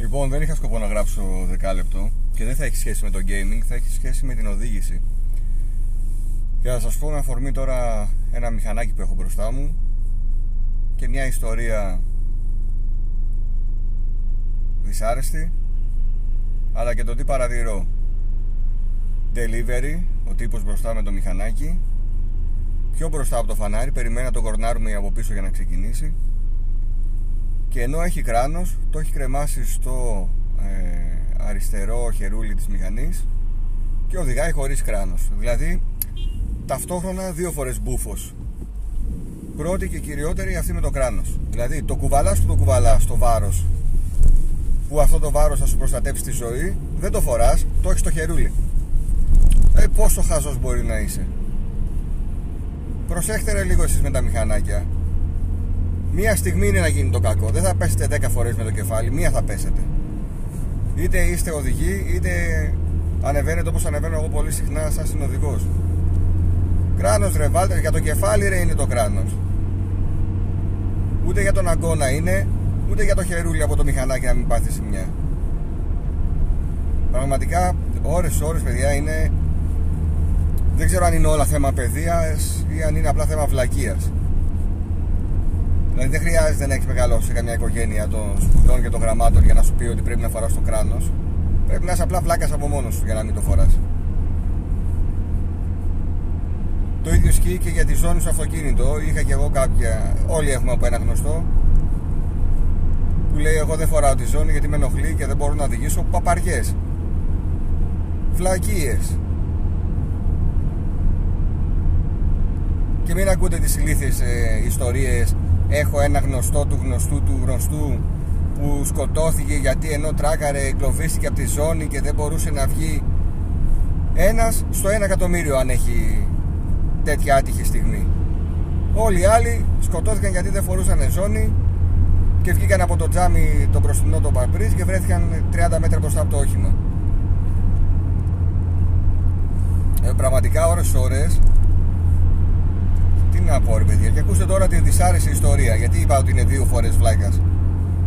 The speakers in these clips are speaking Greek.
Λοιπόν, δεν είχα σκοπό να γράψω δεκάλεπτο και δεν θα έχει σχέση με το gaming, θα έχει σχέση με την οδήγηση. Και θα σας πω με αφορμή τώρα ένα μηχανάκι που έχω μπροστά μου και μια ιστορία δυσάρεστη αλλά και το τι παρατηρώ. Delivery, ο τύπος μπροστά με το μηχανάκι πιο μπροστά από το φανάρι, περιμένει να το κορνάρουμε από πίσω για να ξεκινήσει και ενώ έχει κράνος το έχει κρεμάσει στο ε, αριστερό χερούλι της μηχανής και οδηγάει χωρίς κράνος. Δηλαδή ταυτόχρονα δύο φορές μπούφος. Πρώτη και κυριότερη αυτή με το κράνος. Δηλαδή το κουβαλάς που το κουβαλάς το βάρος που αυτό το βάρος θα σου προστατέψει τη ζωή δεν το φοράς, το έχεις στο χερούλι. Ε, πόσο χαζός μπορεί να είσαι. Προσέχτε ρε λίγο εσείς με τα μηχανάκια Μία στιγμή είναι να γίνει το κακό. Δεν θα πέσετε 10 φορές με το κεφάλι, μία θα πέσετε. Είτε είστε οδηγοί, είτε ανεβαίνετε όπως ανεβαίνω εγώ πολύ συχνά σαν συνοδηγός. Κράνος ρε βάλτε, για το κεφάλι ρε είναι το κράνος. Ούτε για τον αγκώνα είναι, ούτε για το χερούλι από το μηχανάκι να μην πάθει σημεία. Πραγματικά ώρες ώρες παιδιά είναι δεν ξέρω αν είναι όλα θέμα παιδείας ή αν είναι απλά θέμα βλακείας. Δηλαδή δεν χρειάζεται να έχεις μεγαλώσει σε καμιά οικογένεια των σπουδών και των γραμμάτων για να σου πει ότι πρέπει να φοράς το κράνος. Πρέπει να είσαι απλά φλάκας από μόνος σου για να μην το φοράς. Το ίδιο ισχύει και για τη ζώνη στο αυτοκίνητο. Είχα και εγώ κάποια. Όλοι έχουμε από ένα γνωστό που λέει: Εγώ δεν φοράω τη ζώνη γιατί με ενοχλεί και δεν μπορώ να οδηγήσω. Παπαριές. Φλακίες. Και μην ακούτε τις ηλίθιες ε, ιστορίες έχω ένα γνωστό του γνωστού του γνωστού που σκοτώθηκε γιατί ενώ τράκαρε κλωβίστηκε από τη ζώνη και δεν μπορούσε να βγει. Ένας στο ένα εκατομμύριο αν έχει τέτοια άτυχη στιγμή. Όλοι οι άλλοι σκοτώθηκαν γιατί δεν φορούσαν ζώνη και βγήκαν από το τζάμι το μπροστινό το παρπρίζ και βρέθηκαν 30 μέτρα μπροστά από το όχημα. Ε, πραγματικά ώρες ώρες τι να πω ρε παιδιά. Και ακούστε τώρα τη δυσάρεστη ιστορία. Γιατί είπα ότι είναι δύο φορές βλάκα.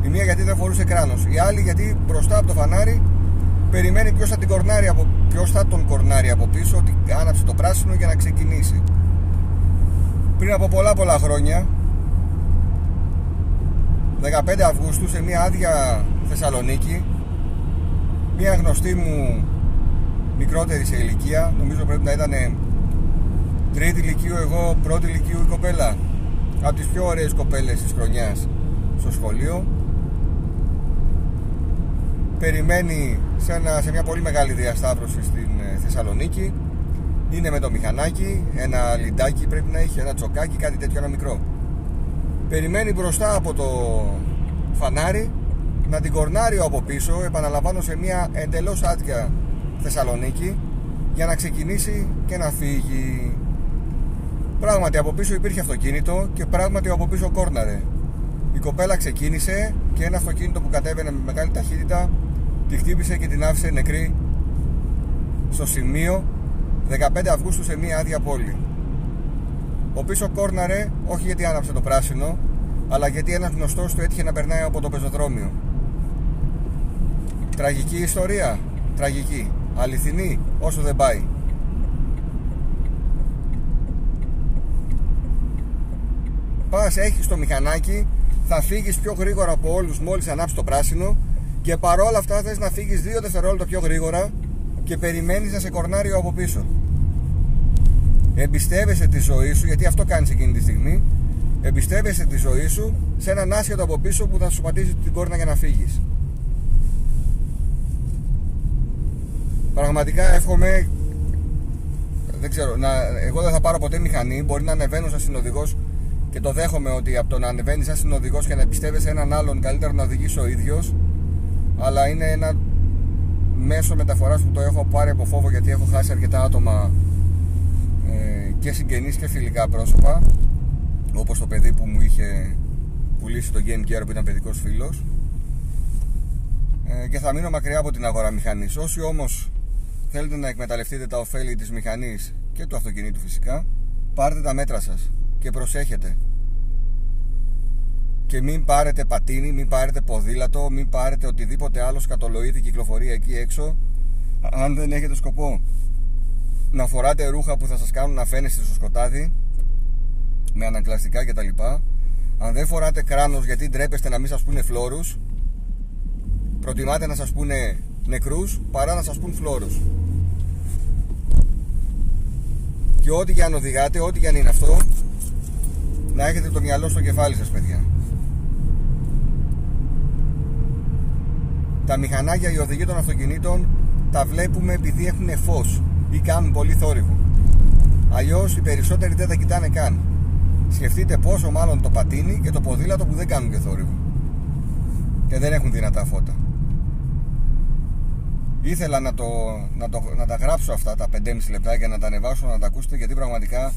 Η μία γιατί δεν φορούσε κράνος. Η άλλη γιατί μπροστά από το φανάρι περιμένει ποιος θα, την κορνάρει από, ποιος θα τον κορνάρει από πίσω ότι άναψε το πράσινο για να ξεκινήσει. Πριν από πολλά πολλά χρόνια 15 Αυγούστου σε μια άδεια Θεσσαλονίκη μια γνωστή μου μικρότερη σε ηλικία νομίζω πρέπει να ήταν Τρίτη ηλικίου εγώ, πρώτη ηλικίου η κοπέλα. Από τις πιο ωραίες κοπέλες της χρονιάς στο σχολείο. Περιμένει σε, ένα, σε μια πολύ μεγάλη διασταύρωση στην ε, Θεσσαλονίκη. Είναι με το μηχανάκι, ένα λιντάκι πρέπει να έχει, ένα τσοκάκι, κάτι τέτοιο ένα μικρό. Περιμένει μπροστά από το φανάρι να την κορνάρει από πίσω επαναλαμβάνω σε μια εντελώς άδεια Θεσσαλονίκη για να ξεκινήσει και να φύγει Πράγματι από πίσω υπήρχε αυτοκίνητο και πράγματι από πίσω κόρναρε. Η κοπέλα ξεκίνησε και ένα αυτοκίνητο που κατέβαινε με μεγάλη ταχύτητα τη χτύπησε και την άφησε νεκρή στο σημείο 15 Αυγούστου σε μια άδεια πόλη. Ο πίσω κόρναρε όχι γιατί άναψε το πράσινο, αλλά γιατί ένας γνωστός του έτυχε να περνάει από το πεζοδρόμιο. Τραγική ιστορία. Τραγική. Αληθινή όσο δεν πάει. Πας έχεις το μηχανάκι θα φύγεις πιο γρήγορα από όλους μόλις ανάψεις το πράσινο και παρόλα αυτά θες να φύγεις 2 δευτερόλεπτα πιο γρήγορα και περιμένεις να σε κορνάρει από πίσω. Εμπιστεύεσαι τη ζωή σου γιατί αυτό κάνεις εκείνη τη στιγμή εμπιστεύεσαι τη ζωή σου σε έναν άσχετο από πίσω που θα σου πατήσει την κόρνα για να φύγεις. Πραγματικά εύχομαι δεν ξέρω, να, εγώ δεν θα πάρω ποτέ μηχανή μπορεί να ανεβαίνω σαν συνοδηγός και το δέχομαι ότι από το να ανεβαίνεις σαν συνοδηγός και να εμπιστεύεσαι έναν άλλον καλύτερα να οδηγήσει ο ίδιος. Αλλά είναι ένα μέσο μεταφοράς που το έχω πάρει από φόβο γιατί έχω χάσει αρκετά άτομα ε, και συγγενείς και φιλικά πρόσωπα όπως το παιδί που μου είχε πουλήσει το Game Gear που ήταν παιδικός φίλος ε, και θα μείνω μακριά από την αγορά μηχανής όσοι όμως θέλετε να εκμεταλλευτείτε τα ωφέλη της μηχανής και του αυτοκινήτου φυσικά πάρτε τα μέτρα σας και προσέχετε. Και μην πάρετε πατίνι, μην πάρετε ποδήλατο, μην πάρετε οτιδήποτε άλλο σκατολογείται κυκλοφορία εκεί έξω αν δεν έχετε σκοπό. Να φοράτε ρούχα που θα σας κάνουν να φαίνεστε στο σκοτάδι με ανακλαστικά κτλ. Αν δεν φοράτε κράνος γιατί ντρέπεστε να μην σας πούνε φλόρους προτιμάτε να σας πούνε νεκρούς παρά να σας πούν φλόρους. Και ό,τι και αν οδηγάτε, ό,τι και αν είναι αυτό να έχετε το μυαλό στο κεφάλι σας παιδιά. Τα μηχανάκια, οι οδηγοί των αυτοκινήτων τα βλέπουμε επειδή έχουν φως ή κάνουν πολύ θόρυβο. Αλλιώς οι περισσότεροι δεν τα κοιτάνε καν. Σκεφτείτε πόσο μάλλον το πατίνι και το ποδήλατο που δεν κάνουν και θόρυβο. Και δεν έχουν δυνατά φώτα. Ήθελα να, το, να, το, να τα γράψω αυτά τα 5,5 λεπτά και να τα ανεβάσω να τα ακούσετε γιατί πραγματικά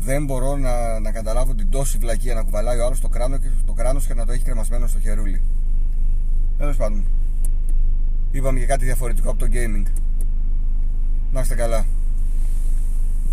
δεν μπορώ να, να καταλάβω την τόση βλακία να κουβαλάει ο άλλος το, κράνο και, το κράνος και να το έχει κρεμασμένο στο χερούλι. Τέλος πάντων είπαμε και κάτι διαφορετικό από το gaming. Να είστε καλά